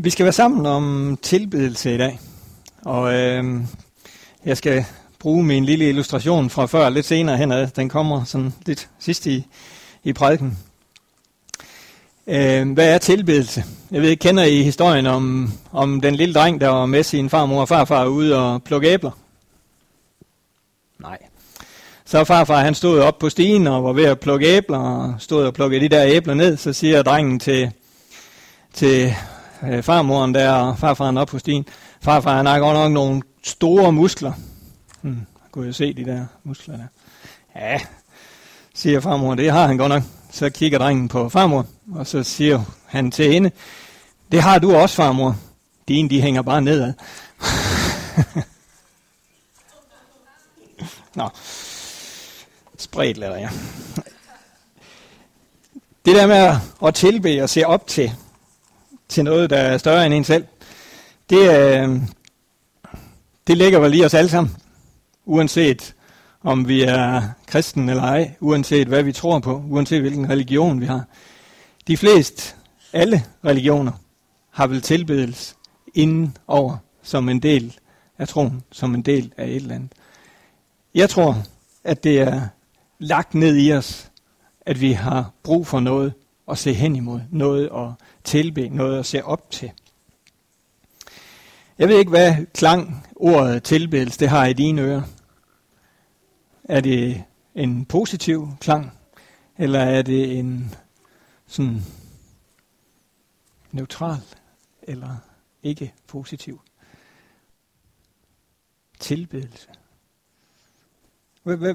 Vi skal være sammen om tilbedelse i dag. Og øh, jeg skal bruge min lille illustration fra før lidt senere henad. Den kommer sådan lidt sidst i, i prædiken. Øh, hvad er tilbedelse? Jeg ved ikke, kender I historien om, om den lille dreng, der var med sin farmor og farfar ude og plukke æbler? Nej. Så farfar han stod op på stigen og var ved at plukke æbler, og stod og plukkede de der æbler ned. Så siger drengen til, til øh, farmoren der, og farfaren op på stien. Farfar han har godt nok nogle store muskler. Hmm, kunne jeg se de der muskler der. Ja, siger farmor, det har han godt nok. Så kigger drengen på farmor, og så siger han til hende, det har du også, farmor. Dine, de hænger bare nedad. Nå, spredt lader jeg. Det der med at tilbe og se op til, til noget, der er større end en selv, det, øh, det ligger vel i os alle sammen. Uanset om vi er kristen eller ej, uanset hvad vi tror på, uanset hvilken religion vi har. De fleste, alle religioner, har vel tilbedelse inden over som en del af troen, som en del af et eller andet. Jeg tror, at det er lagt ned i os, at vi har brug for noget at se hen imod, noget at tilbe, noget at se op til. Jeg ved ikke, hvad klang ordet tilbedelse det har i dine ører. Er det en positiv klang, eller er det en sådan neutral eller ikke positiv tilbedelse? Hvad, hvad,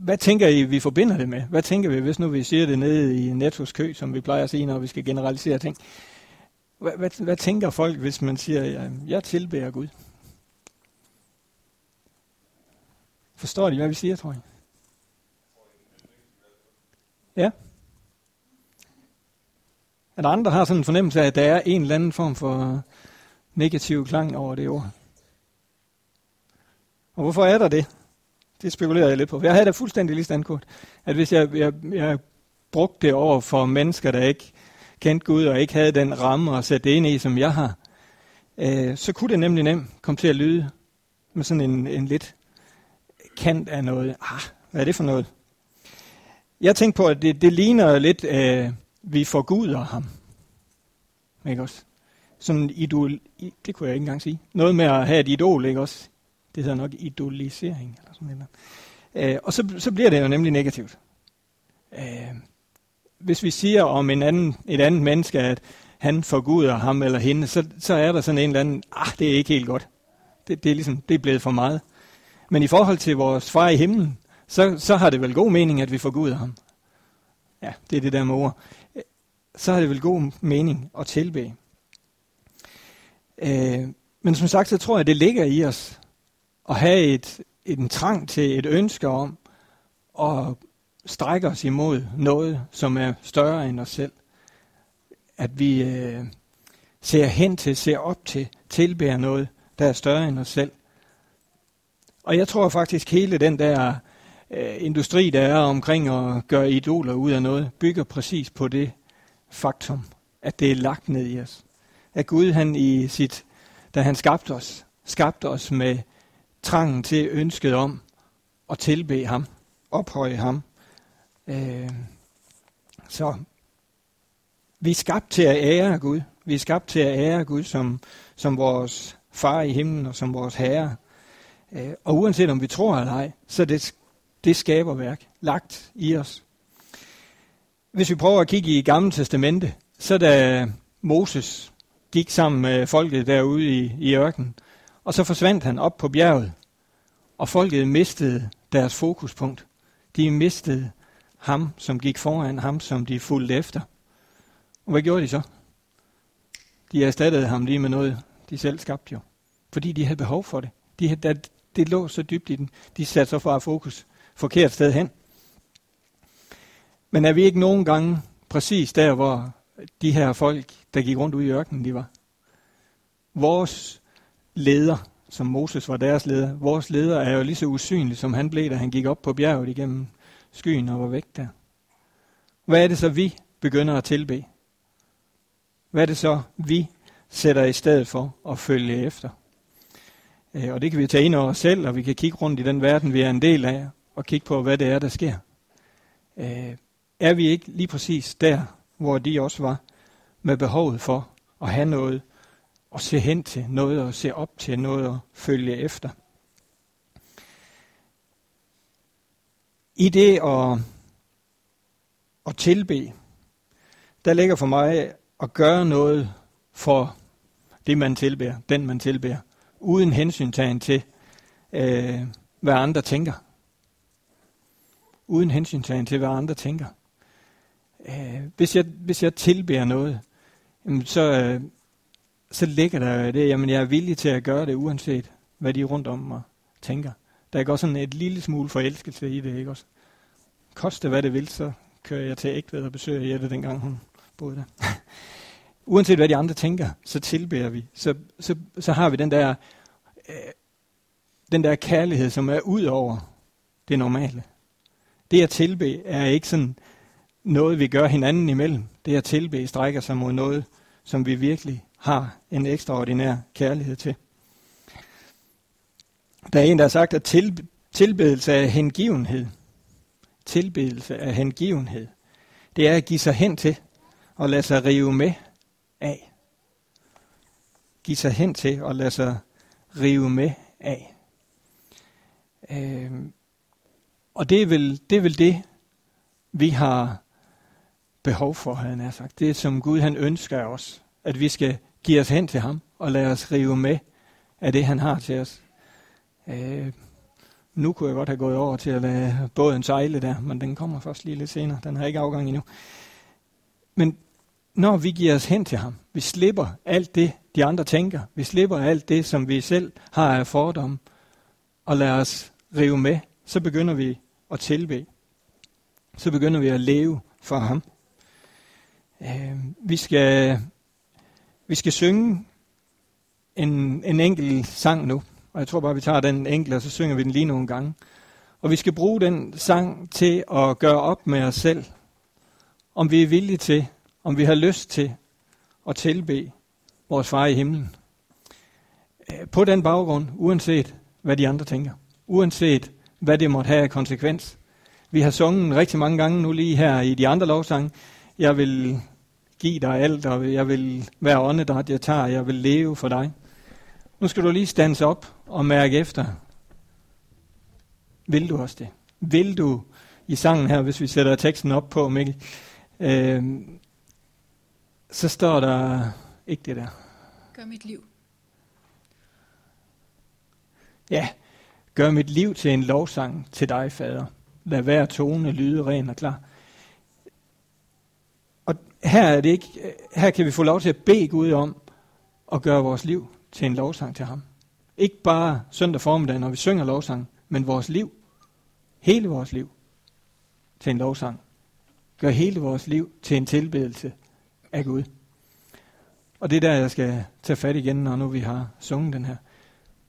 hvad tænker I, vi forbinder det med? Hvad tænker vi, hvis nu vi siger det nede i Nettos kø, som vi plejer at sige, når vi skal generalisere ting? Hvad, hvad, hvad tænker folk, hvis man siger, ja, jeg tilbærer Gud? Forstår de, hvad vi siger, tror jeg? Ja. At andre, har sådan en fornemmelse af, at der er en eller anden form for negativ klang over det ord? Og hvorfor er der det? Det spekulerer jeg lidt på. Jeg havde da fuldstændig lige standkort, at hvis jeg, jeg, jeg brugte det over for mennesker, der ikke kendte Gud og ikke havde den ramme at sætte det ind i, som jeg har, øh, så kunne det nemlig nemt komme til at lyde med sådan en, en lidt kant af noget. Ah, hvad er det for noget? Jeg tænkte på, at det, det ligner lidt, øh, vi forguder ham. Ikke også? Sådan idol, det kunne jeg ikke engang sige. Noget med at have et idol, ikke også? Det hedder nok idolisering, eller sådan noget. Øh, og så, så bliver det jo nemlig negativt. Øh, hvis vi siger om en anden, et andet menneske, at han forguder ham eller hende, så, så er der sådan en eller anden, ah, det er ikke helt godt. Det, det, er ligesom, det er blevet for meget. Men i forhold til vores far i himlen, så, så har det vel god mening, at vi forguder ham. Ja, det er det der med ord. Så har det vel god mening at tilbe. Øh, men som sagt, så tror jeg, det ligger i os at have et, en trang til et ønske om at strække os imod noget, som er større end os selv. At vi øh, ser hen til, ser op til, tilbærer noget, der er større end os selv. Og jeg tror faktisk, hele den der øh, industri, der er omkring at gøre idoler ud af noget, bygger præcis på det faktum, at det er lagt ned i os. At Gud, han i sit, da han skabte os, skabte os med trangen til ønsket om at tilbe ham, ophøje ham. Øh, så vi er skabt til at ære Gud. Vi er skabt til at ære Gud som, som vores far i himlen og som vores herre. Øh, og uanset om vi tror eller ej, så det, det skaber værk lagt i os. Hvis vi prøver at kigge i Gamle Testamente, så da Moses gik sammen med folket derude i, i ørkenen, og så forsvandt han op på bjerget, og folket mistede deres fokuspunkt. De mistede ham, som gik foran, ham, som de fulgte efter. Og hvad gjorde de så? De erstattede ham lige med noget, de selv skabte jo. Fordi de havde behov for det. De havde, det lå så dybt i den. De satte så fra fokus forkert sted hen. Men er vi ikke nogen gange præcis der, hvor de her folk, der gik rundt ud i ørkenen, de var? Vores leder, som Moses var deres leder, vores leder er jo lige så usynlig, som han blev, da han gik op på bjerget igennem skyen og var væk der. Hvad er det så, vi begynder at tilbe? Hvad er det så, vi sætter i stedet for at følge efter. Øh, og det kan vi tage ind over os selv, og vi kan kigge rundt i den verden, vi er en del af, og kigge på, hvad det er, der sker. Øh, er vi ikke lige præcis der, hvor de også var, med behovet for at have noget at se hen til, noget at se op til, noget at følge efter? I det at, at tilbe, der ligger for mig at gøre noget for det, man tilbærer, den man tilbærer, uden hensyntagen til, øh, hvad andre tænker. Uden hensyntagen til, hvad andre tænker. Øh, hvis, jeg, hvis jeg tilbærer noget, så, øh, så ligger der det, jamen jeg er villig til at gøre det, uanset hvad de rundt om mig tænker. Der går sådan et lille smule forelskelse i det, ikke også? Koste hvad det vil, så kører jeg til Ægtved og besøger Jette, dengang hun boede der. Uanset hvad de andre tænker, så tilbærer vi. Så, så, så har vi den der, øh, den der kærlighed, som er ud over det normale. Det at tilbe er ikke sådan noget, vi gør hinanden imellem. Det at tilbe strækker sig mod noget, som vi virkelig har en ekstraordinær kærlighed til. Der er en, der har sagt, at til, tilbedelse er hengivenhed. Tilbedelse er hengivenhed. Det er at give sig hen til og lade sig rive med af. Give sig hen til og lade sig rive med af. Øh, og det er, vel, det er vel det, vi har behov for, havde han sagt. Det som Gud han ønsker af os. At vi skal give os hen til ham og lade os rive med af det, han har til os. Øh, nu kunne jeg godt have gået over til at lade båden sejle der, men den kommer først lige lidt senere. Den har ikke afgang endnu. Men når vi giver os hen til ham, vi slipper alt det, de andre tænker. Vi slipper alt det, som vi selv har af fordomme, og lader os rive med, så begynder vi at tilbe. Så begynder vi at leve for ham. Øh, vi, skal, vi skal synge en, en enkelt sang nu, og jeg tror bare, vi tager den enkelte, og så synger vi den lige nogle gange. Og vi skal bruge den sang til at gøre op med os selv, om vi er villige til om vi har lyst til at tilbe vores far i himlen. Øh, på den baggrund, uanset hvad de andre tænker, uanset hvad det måtte have af konsekvens. Vi har sunget rigtig mange gange nu lige her i de andre lovsange. Jeg vil give dig alt, og jeg vil være åndedræt, jeg tager, jeg vil leve for dig. Nu skal du lige stands op og mærke efter. Vil du også det? Vil du i sangen her, hvis vi sætter teksten op på, Mikkel, øh, så står der ikke det der. Gør mit liv. Ja, gør mit liv til en lovsang til dig, fader. Lad hver tone lyde ren og klar. Her, er det ikke, her kan vi få lov til at bede Gud om at gøre vores liv til en lovsang til ham. Ikke bare søndag formiddag, når vi synger lovsang, men vores liv, hele vores liv, til en lovsang. Gør hele vores liv til en tilbedelse af Gud. Og det er der, jeg skal tage fat igen, når nu vi har sunget den her.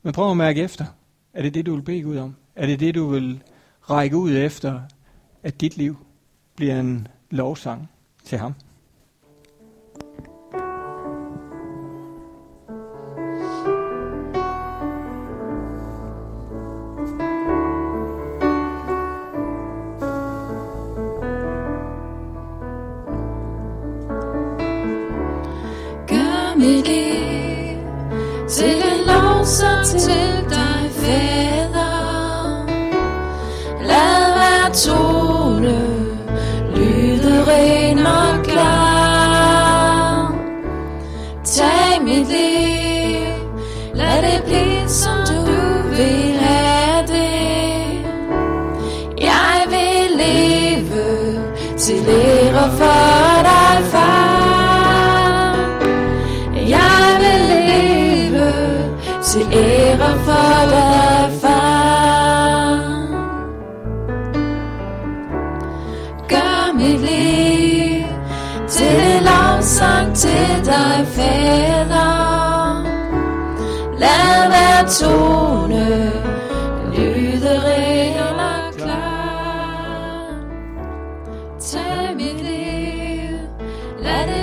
Men prøv at mærke efter. Er det det, du vil bede Gud om? Er det det, du vil række ud efter, at dit liv bliver en lovsang til ham? Tag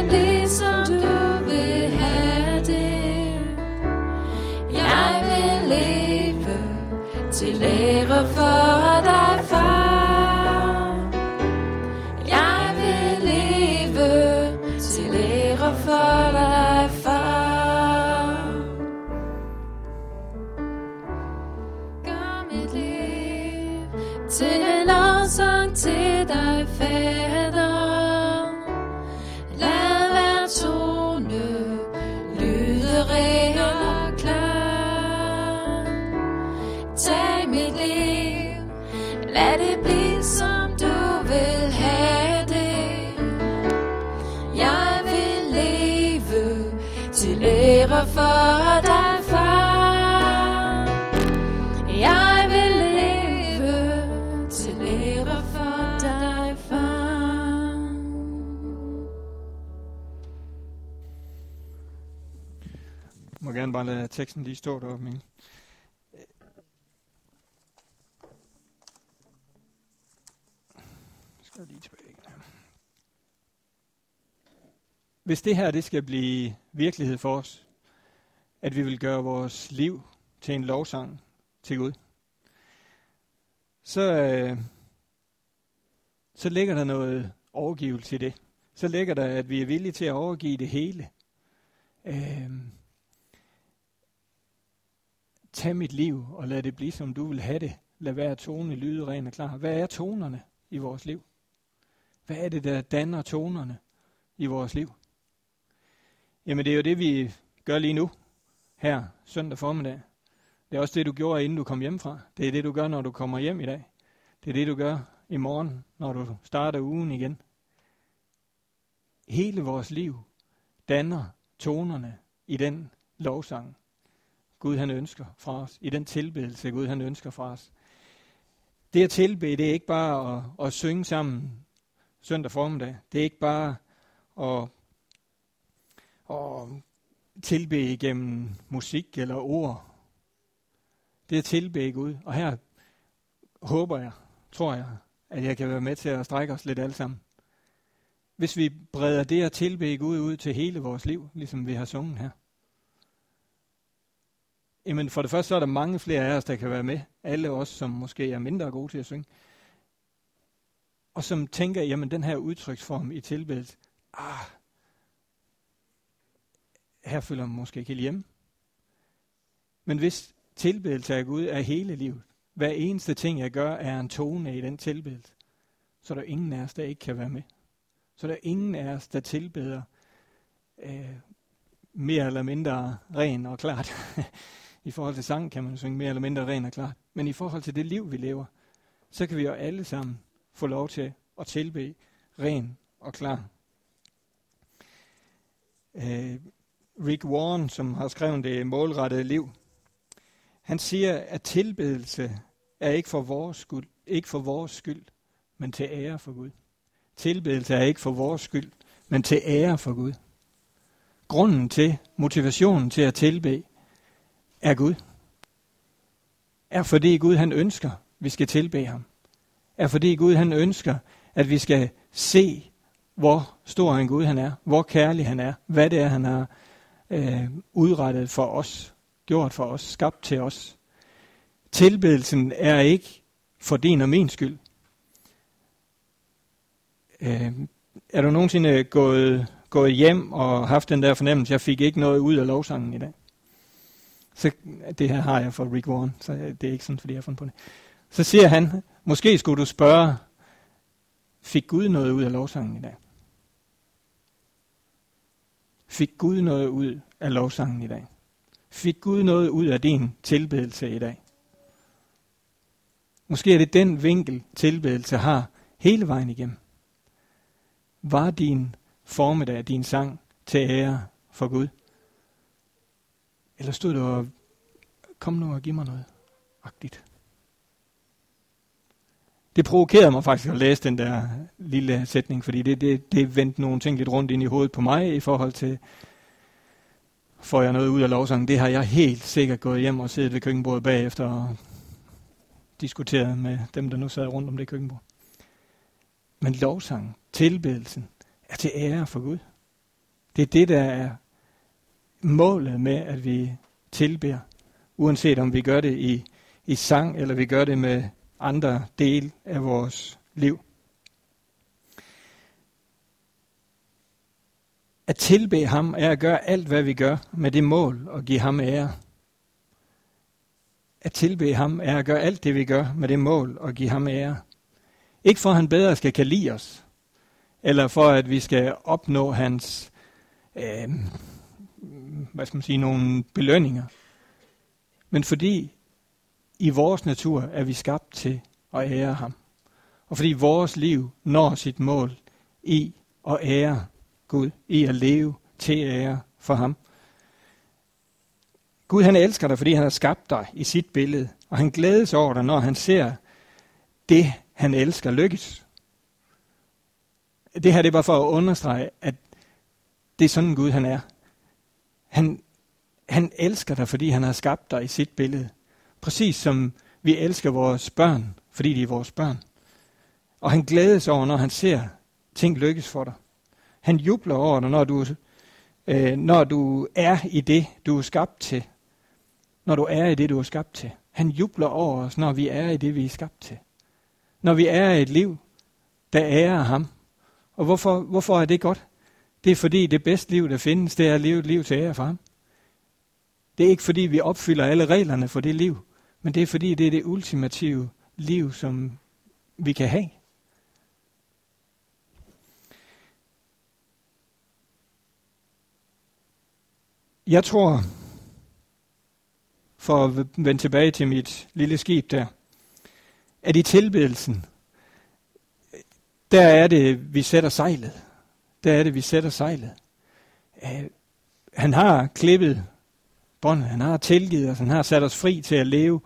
bare lade teksten lige stå deroppe. Men... Skal lige tilbage igen. Hvis det her det skal blive virkelighed for os, at vi vil gøre vores liv til en lovsang til Gud, så, øh, så ligger der noget overgivelse i det. Så ligger der, at vi er villige til at overgive det hele. Øh, tag mit liv og lad det blive, som du vil have det. Lad være tone lyde ren og klar. Hvad er tonerne i vores liv? Hvad er det, der danner tonerne i vores liv? Jamen det er jo det, vi gør lige nu, her søndag formiddag. Det er også det, du gjorde, inden du kom hjem fra. Det er det, du gør, når du kommer hjem i dag. Det er det, du gør i morgen, når du starter ugen igen. Hele vores liv danner tonerne i den lovsang, Gud han ønsker fra os, i den tilbedelse, Gud han ønsker fra os. Det at tilbede, det er ikke bare at, at synge sammen søndag formiddag. Det er ikke bare at, at tilbede igennem musik eller ord. Det er at tilbede Gud. Og her håber jeg, tror jeg, at jeg kan være med til at strække os lidt alle sammen. Hvis vi breder det at tilbede Gud ud til hele vores liv, ligesom vi har sunget her. Jamen for det første så er der mange flere af os, der kan være med. Alle os, som måske er mindre gode til at synge. Og som tænker, jamen den her udtryksform i tilbedelse, ah, her føler man måske ikke helt hjemme. Men hvis tilbedelse af Gud er hele livet, hver eneste ting, jeg gør, er en tone i den tilbedelse, så er der ingen af os, der ikke kan være med. Så er der ingen af os, der tilbeder øh, mere eller mindre ren og klart. I forhold til sang kan man synge mere eller mindre ren og klart. Men i forhold til det liv, vi lever, så kan vi jo alle sammen få lov til at tilbe ren og klar. Øh, Rick Warren, som har skrevet det målrettede liv, han siger, at tilbedelse er ikke for vores skyld, ikke for vores skyld, men til ære for Gud. Tilbedelse er ikke for vores skyld, men til ære for Gud. Grunden til, motivationen til at tilbe, er Gud. Er fordi Gud han ønsker, vi skal tilbe ham. Er fordi Gud han ønsker, at vi skal se, hvor stor en Gud han er, hvor kærlig han er, hvad det er, han har øh, udrettet for os, gjort for os, skabt til os. Tilbedelsen er ikke for din og min skyld. Øh, er du nogensinde gået, gået hjem og haft den der fornemmelse, jeg fik ikke noget ud af lovsangen i dag? Så det her har jeg for Rick Warren, så øh, det er ikke sådan, fordi jeg har fundet på det. Så siger han, måske skulle du spørge, fik Gud noget ud af lovsangen i dag? Fik Gud noget ud af lovsangen i dag? Fik Gud noget ud af din tilbedelse i dag? Måske er det den vinkel, tilbedelse har hele vejen igennem. Var din formiddag, din sang til ære for Gud? Eller stod der og, kom nu og giv mig noget, agtigt. Det provokerede mig faktisk at læse den der lille sætning, fordi det, det, det vendte nogle ting lidt rundt ind i hovedet på mig i forhold til, får jeg noget ud af lovsangen. Det har jeg helt sikkert gået hjem og siddet ved køkkenbordet bagefter og diskuteret med dem, der nu sad rundt om det køkkenbord. Men lovsangen, tilbedelsen, er til ære for Gud. Det er det, der er målet med, at vi tilbeder, uanset om vi gør det i, i sang, eller vi gør det med andre dele af vores liv. At tilbe ham er at gøre alt, hvad vi gør, med det mål at give ham ære. At tilbe ham er at gøre alt det, vi gør, med det mål at give ham ære. Ikke for, at han bedre skal kan lide os, eller for, at vi skal opnå hans, øh, hvad skal man sige, nogle belønninger. Men fordi i vores natur er vi skabt til at ære ham. Og fordi vores liv når sit mål i at ære Gud, i at leve til ære for ham. Gud han elsker dig, fordi han har skabt dig i sit billede, og han glædes over dig, når han ser det, han elsker, lykkes. Det her det er bare for at understrege, at det er sådan Gud han er. Han, han elsker dig, fordi han har skabt dig i sit billede. Præcis som vi elsker vores børn, fordi de er vores børn. Og han glædes over, når han ser ting lykkes for dig. Han jubler over dig, når du, øh, når du er i det, du er skabt til. Når du er i det, du er skabt til. Han jubler over os, når vi er i det, vi er skabt til. Når vi er i et liv, der ærer ham. Og hvorfor, hvorfor er det godt? Det er fordi det bedste liv, der findes, det er at leve et liv til ære for ham. Det er ikke fordi, vi opfylder alle reglerne for det liv, men det er fordi, det er det ultimative liv, som vi kan have. Jeg tror, for at vende tilbage til mit lille skib der, at i tilbedelsen, der er det, vi sætter sejlet. Der er det, vi sætter sejlet. Øh, han har klippet båndet, han har tilgivet os, han har sat os fri til at leve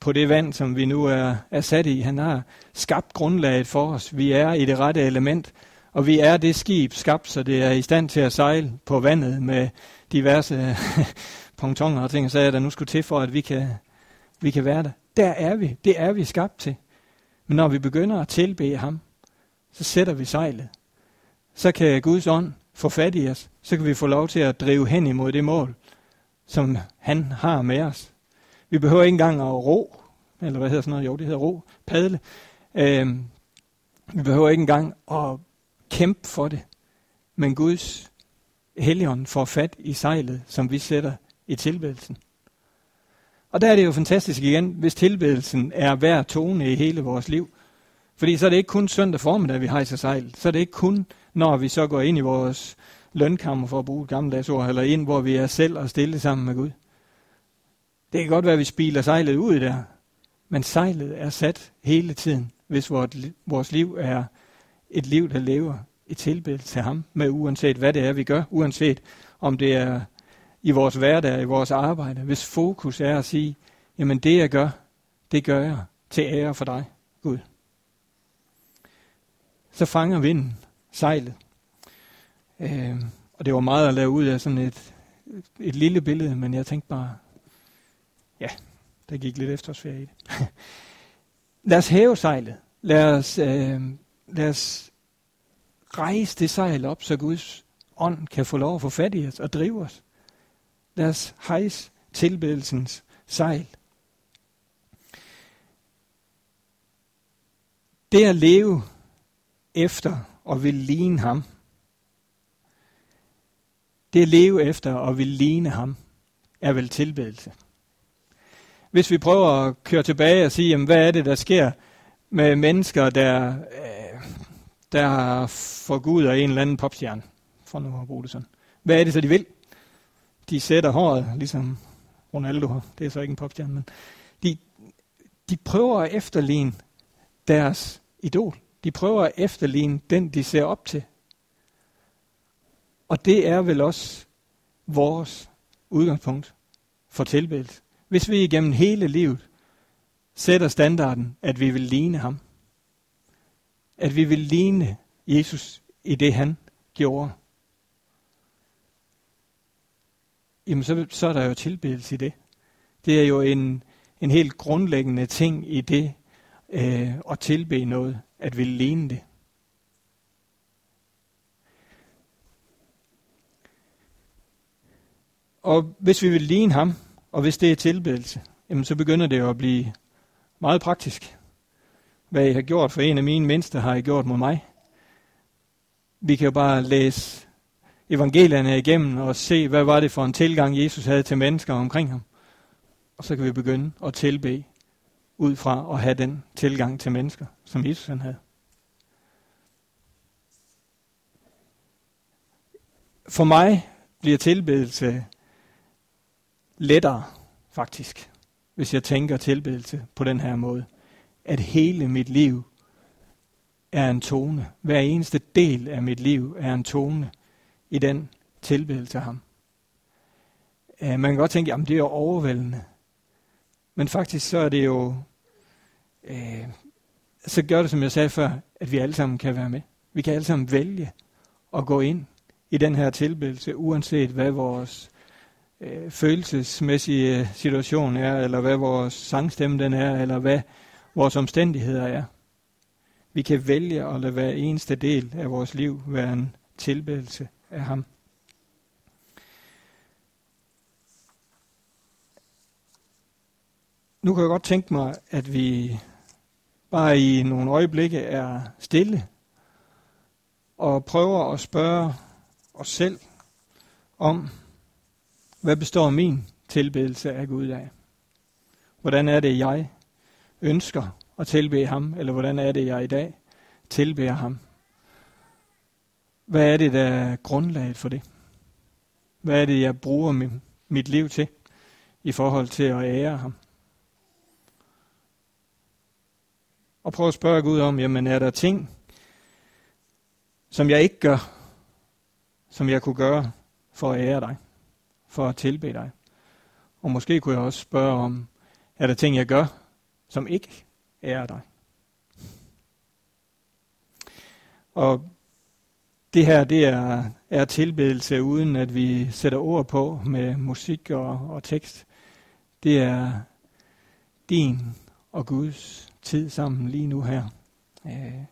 på det vand, som vi nu er, er sat i. Han har skabt grundlaget for os. Vi er i det rette element, og vi er det skib skabt, så det er i stand til at sejle på vandet med diverse pontoner og ting og jeg der nu skulle til for, at vi kan, vi kan være der. Der er vi. Det er vi skabt til. Men når vi begynder at tilbe ham, så sætter vi sejlet. Så kan Guds ånd få fat i os. Så kan vi få lov til at drive hen imod det mål, som han har med os. Vi behøver ikke engang at ro, eller hvad hedder sådan noget? Jo, det hedder ro, padle. Øhm, vi behøver ikke engang at kæmpe for det. Men Guds helligånd får fat i sejlet, som vi sætter i tilbedelsen. Og der er det jo fantastisk igen, hvis tilbedelsen er hver tone i hele vores liv. Fordi så er det ikke kun søndag formiddag, vi hejser sejl. Så er det ikke kun, når vi så går ind i vores lønkammer, for at bruge et gammeldags ord, eller ind, hvor vi er selv og stille sammen med Gud. Det kan godt være, at vi spiler sejlet ud der, men sejlet er sat hele tiden, hvis vores liv er et liv, der lever i tilbedelse til ham, med uanset hvad det er, vi gør, uanset om det er i vores hverdag, i vores arbejde, hvis fokus er at sige, jamen det jeg gør, det gør jeg til ære for dig, Gud. Så fanger vinden sejlet. Øh, og det var meget at lave ud af sådan et, et lille billede, men jeg tænkte bare, ja, der gik lidt efterårsferie i det. lad os hæve sejlet. Lad os, øh, lad os rejse det sejl op, så Guds ånd kan få lov at få fat i os og drive os. Lad os hejse tilbedelsens sejl. Det at leve efter og vil ligne ham. Det at leve efter og vil ligne ham, er vel tilbedelse. Hvis vi prøver at køre tilbage og sige, jamen, hvad er det, der sker med mennesker, der, øh, der forguder en eller anden popstjerne, for nu at bruge det sådan. Hvad er det så, de vil? de sætter håret, ligesom Ronaldo, det er så ikke en popstjerne, men de, de prøver at efterligne deres idol. De prøver at efterligne den, de ser op til. Og det er vel også vores udgangspunkt for tilbedelse. Hvis vi igennem hele livet sætter standarden, at vi vil ligne ham. At vi vil ligne Jesus i det, han gjorde. jamen så, så er der jo tilbedelse i det. Det er jo en, en helt grundlæggende ting i det øh, at tilbe noget, at ville ligne det. Og hvis vi vil ligne ham, og hvis det er tilbedelse, jamen så begynder det jo at blive meget praktisk. Hvad I har gjort for en af mine mindste, har I gjort mod mig. Vi kan jo bare læse evangelierne igennem og se, hvad var det for en tilgang, Jesus havde til mennesker omkring ham. Og så kan vi begynde at tilbe ud fra at have den tilgang til mennesker, som Jesus han havde. For mig bliver tilbedelse lettere, faktisk, hvis jeg tænker tilbedelse på den her måde. At hele mit liv er en tone. Hver eneste del af mit liv er en tone i den tilbedelse af ham. Øh, man kan godt tænke, at det er jo overvældende. Men faktisk så er det jo, øh, så gør det som jeg sagde før, at vi alle sammen kan være med. Vi kan alle sammen vælge at gå ind i den her tilbedelse, uanset hvad vores øh, følelsesmæssige situation er, eller hvad vores sangstemme den er, eller hvad vores omstændigheder er. Vi kan vælge at lade hver eneste del af vores liv være en tilbedelse af ham. Nu kan jeg godt tænke mig, at vi bare i nogle øjeblikke er stille og prøver at spørge os selv om, hvad består min tilbedelse af Gud af? Hvordan er det, jeg ønsker at tilbe ham, eller hvordan er det, jeg i dag tilbeder ham? Hvad er det, der er grundlaget for det? Hvad er det, jeg bruger mit liv til i forhold til at ære ham? Og prøve at spørge Gud om, jamen er der ting, som jeg ikke gør, som jeg kunne gøre for at ære dig, for at tilbe dig? Og måske kunne jeg også spørge om, er der ting, jeg gør, som ikke ærer dig? Og det her, det er, er tilbedelse, uden at vi sætter ord på med musik og, og tekst. Det er din og Guds tid sammen lige nu her. Øh,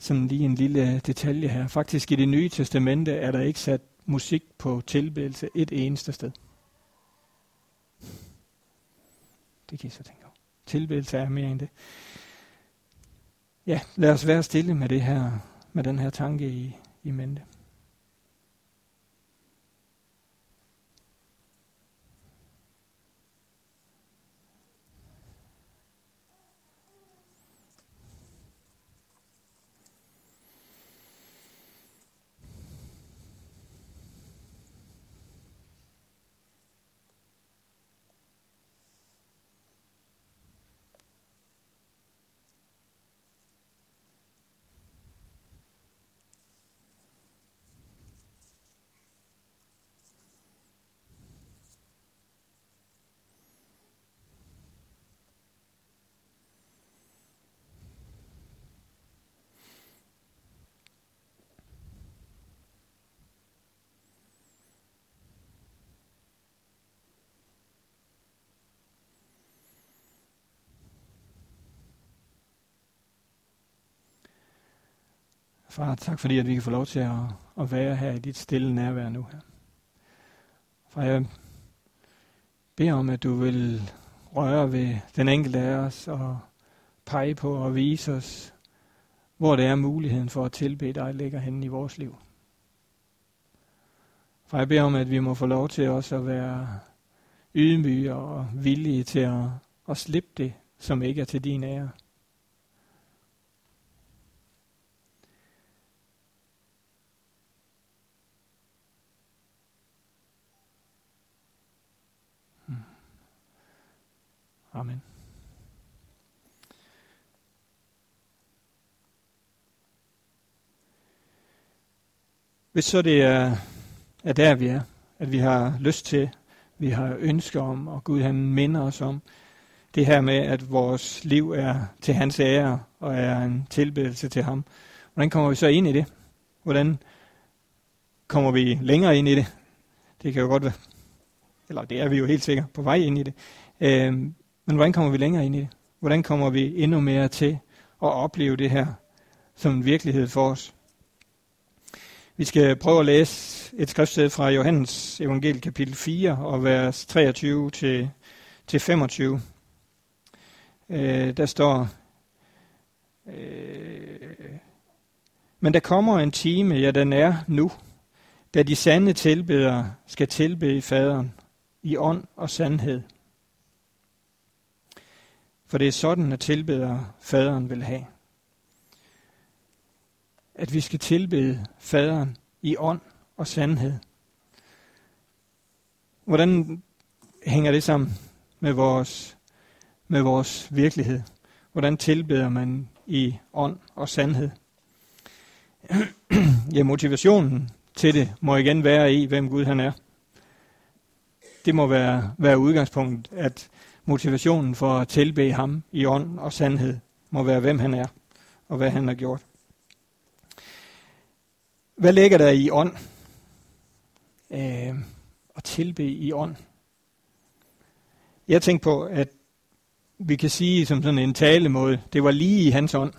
sådan lige en lille detalje her. Faktisk i det nye testamente er der ikke sat musik på tilbedelse et eneste sted. Det kan I så tænke over. Tilbedelse er mere end det. Ja, lad os være stille med det her med den her tanke i, i mente. Far, tak fordi at vi kan få lov til at, at være her i dit stille nærvær nu her. Far, jeg beder om, at du vil røre ved den enkelte af os og pege på og vise os, hvor det er muligheden for at tilbede dig ligger henne i vores liv. For jeg beder om, at vi må få lov til også at være ydmyge og villige til at, at slippe det, som ikke er til din ære. Amen. Hvis så det er, er der, vi er, at vi har lyst til, vi har ønsker om, og Gud han minder os om, det her med, at vores liv er til hans ære, og er en tilbedelse til ham. Hvordan kommer vi så ind i det? Hvordan kommer vi længere ind i det? Det kan jo godt være, eller det er vi jo helt sikkert på vej ind i det. Øh, men hvordan kommer vi længere ind i det? Hvordan kommer vi endnu mere til at opleve det her som en virkelighed for os? Vi skal prøve at læse et skriftsted fra Johannes evangel kapitel 4 og vers 23 til, til 25. Øh, der står, øh, men der kommer en time, ja den er nu, da de sande tilbedere skal tilbede faderen i ånd og sandhed. For det er sådan, at tilbedere faderen vil have. At vi skal tilbede faderen i ånd og sandhed. Hvordan hænger det sammen med vores, med vores virkelighed? Hvordan tilbeder man i ånd og sandhed? ja, motivationen til det må igen være i, hvem Gud han er. Det må være, være udgangspunktet, at motivationen for at tilbe ham i ånd og sandhed må være, hvem han er og hvad han har gjort. Hvad ligger der i ånd? Øh, at tilbe i ånd. Jeg tænker på, at vi kan sige som sådan en talemåde, det var lige i hans ånd.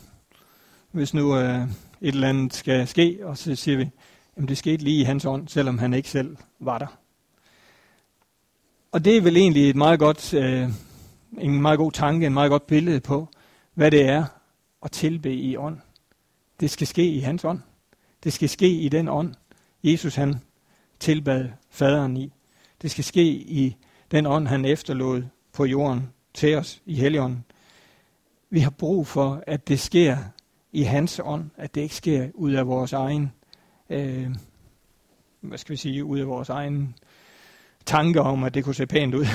Hvis nu øh, et eller andet skal ske, og så siger vi, jamen det skete lige i hans ånd, selvom han ikke selv var der. Og det er vel egentlig et meget godt, øh, en meget god tanke, en meget godt billede på, hvad det er at tilbe i ånd. Det skal ske i hans ånd. Det skal ske i den ånd, Jesus han tilbad faderen i. Det skal ske i den ånd, han efterlod på jorden til os i Helligånden. Vi har brug for, at det sker i hans ånd, at det ikke sker ud af vores egen, øh, hvad skal vi sige, ud af vores egen tanker om, at det kunne se pænt ud.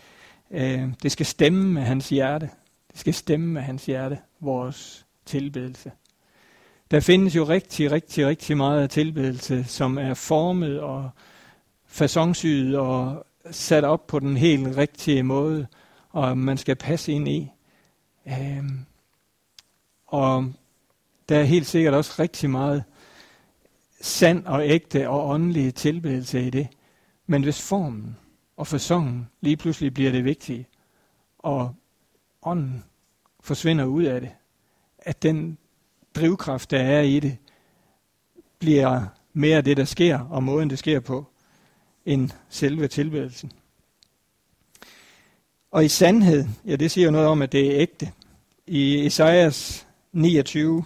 øh, det skal stemme med hans hjerte. Det skal stemme med hans hjerte, vores tilbedelse. Der findes jo rigtig, rigtig, rigtig meget tilbedelse, som er formet og fasonsyet og sat op på den helt rigtige måde, og man skal passe ind i. Øhm, og der er helt sikkert også rigtig meget sand og ægte og åndelig tilbedelse i det. Men hvis formen og fasongen lige pludselig bliver det vigtige, og ånden forsvinder ud af det, at den drivkraft, der er i det, bliver mere det, der sker, og måden, det sker på, end selve tilbedelsen. Og i sandhed, ja, det siger jo noget om, at det er ægte. I Esajas 29,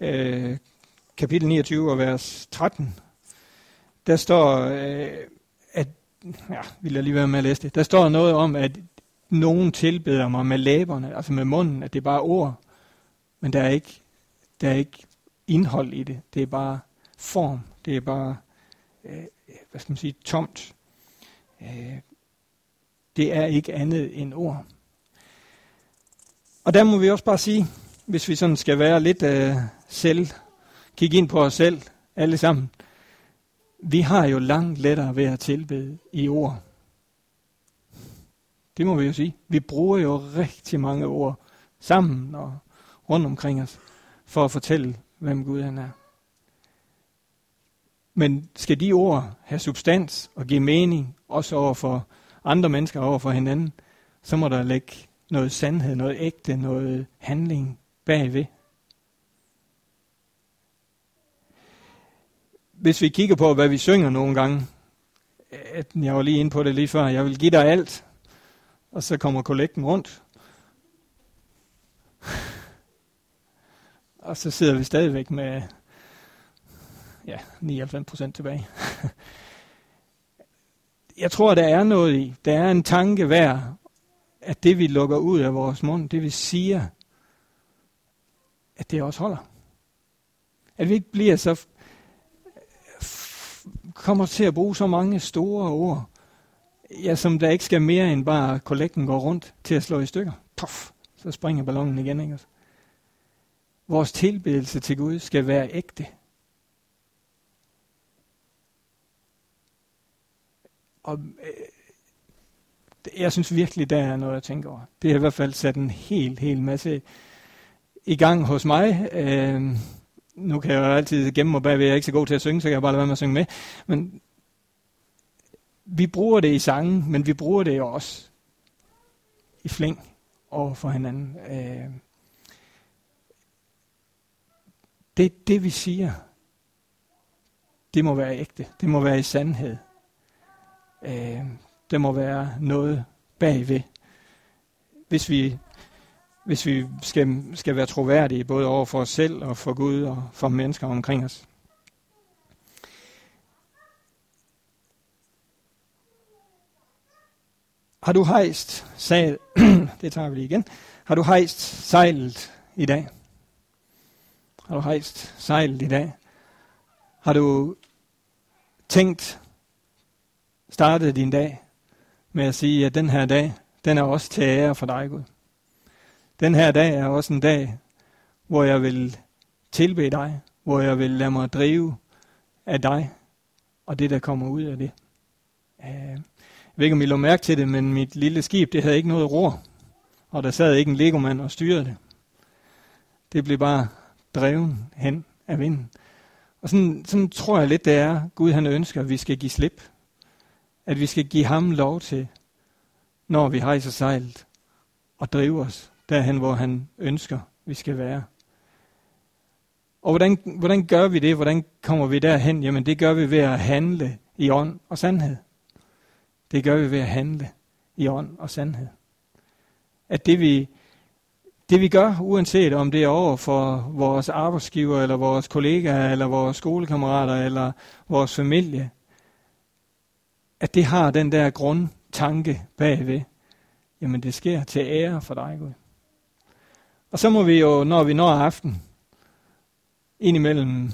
øh, kapitel 29 og vers 13, der står, øh, ja, vil jeg lige være med at læse det, der står noget om, at nogen tilbeder mig med læberne, altså med munden, at det er bare ord, men der er ikke, der er ikke indhold i det. Det er bare form. Det er bare, øh, hvad skal man sige, tomt. Øh, det er ikke andet end ord. Og der må vi også bare sige, hvis vi sådan skal være lidt øh, selv, kigge ind på os selv, alle sammen, vi har jo langt lettere ved at tilbede i ord. Det må vi jo sige. Vi bruger jo rigtig mange ord sammen og rundt omkring os, for at fortælle, hvem Gud han er. Men skal de ord have substans og give mening, også over for andre mennesker, over for hinanden, så må der lægge noget sandhed, noget ægte, noget handling bagved. Hvis vi kigger på, hvad vi synger nogle gange, at jeg var lige inde på det lige før, jeg vil give dig alt, og så kommer kollekten rundt. Og så sidder vi stadigvæk med ja, 99 procent tilbage. Jeg tror, der er noget i. Der er en tanke værd, at det vi lukker ud af vores mund, det vi siger, at det også holder. At vi ikke bliver så kommer til at bruge så mange store ord, ja, som der ikke skal mere end bare kollekten går rundt til at slå i stykker. Puff, så springer ballonen igen. Ikke? Vores tilbedelse til Gud skal være ægte. Og øh, jeg synes virkelig, der er noget at tænke over. Det har i hvert fald sat en helt, helt masse i gang hos mig. Øh, nu kan jeg jo altid gemme mig bagved, jeg er ikke så god til at synge, så kan jeg bare lade være med at synge med. Men vi bruger det i sangen, men vi bruger det også i flæng over for hinanden. Øh, det, det vi siger, det må være ægte. Det må være i sandhed. Øh, det må være noget bagved. Hvis vi, hvis vi skal, skal være troværdige, både over for os selv og for Gud og for mennesker omkring os. Har du hejst sejl, det tager vi lige igen. Har du hejst sejlet i dag? Har du hejst sejlet i dag? Har du tænkt, startet din dag med at sige, at den her dag, den er også til ære for dig, Gud. Den her dag er også en dag, hvor jeg vil tilbe dig, hvor jeg vil lade mig drive af dig, og det, der kommer ud af det. Øh, jeg ved ikke, om I lå mærke til det, men mit lille skib, det havde ikke noget ror, og der sad ikke en legomand og styrede det. Det blev bare drevet hen af vinden. Og sådan, sådan tror jeg lidt, det er, Gud han ønsker, at vi skal give slip. At vi skal give ham lov til, når vi hejser sejlet, og drive os derhen, hvor han ønsker, vi skal være. Og hvordan, hvordan gør vi det? Hvordan kommer vi derhen? Jamen det gør vi ved at handle i ånd og sandhed. Det gør vi ved at handle i ånd og sandhed. At det vi, det vi gør, uanset om det er over for vores arbejdsgiver, eller vores kollegaer, eller vores skolekammerater, eller vores familie, at det har den der grundtanke bagved. Jamen det sker til ære for dig, Gud. Og så må vi jo, når vi når aften, indimellem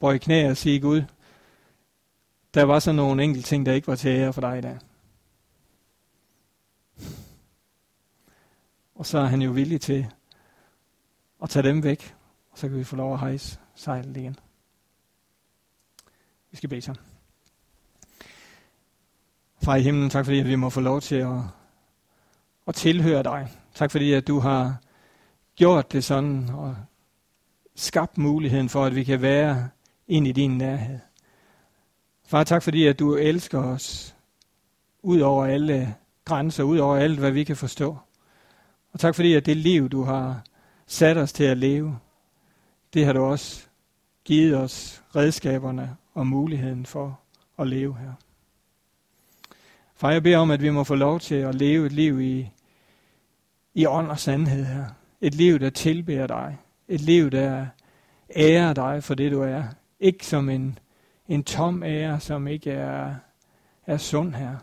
bøje knæ og sige, Gud, der var så nogle enkelte ting, der ikke var til ære for dig i dag. Og så er han jo villig til at tage dem væk, og så kan vi få lov at hejse sejlet igen. Vi skal bede sammen. Far i himlen, tak fordi at vi må få lov til at, at tilhøre dig. Tak fordi at du har gjort det sådan og skabt muligheden for, at vi kan være ind i din nærhed. Far, tak fordi at du elsker os ud over alle grænser, ud over alt, hvad vi kan forstå. Og tak fordi, at det liv, du har sat os til at leve, det har du også givet os redskaberne og muligheden for at leve her. Far, jeg beder om, at vi må få lov til at leve et liv i, i ånd og sandhed her. Et liv, der tilbærer dig. Et liv, der ærer dig for det, du er. Ikke som en, en tom ære, som ikke er, er sund her.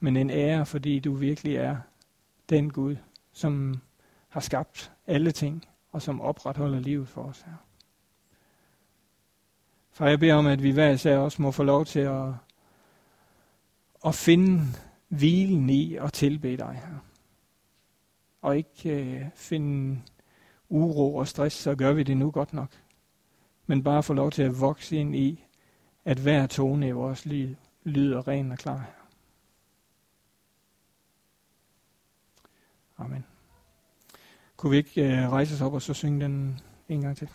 Men en ære, fordi du virkelig er den Gud, som har skabt alle ting, og som opretholder livet for os her. For jeg beder om, at vi hver især også må få lov til at, at finde hvilen i og tilbe dig her. Og ikke øh, finde uro og stress, så gør vi det nu godt nok. Men bare få lov til at vokse ind i, at hver tone i vores liv lyder ren og klar. Amen. Kunne vi ikke øh, rejse os op og så synge den en gang til?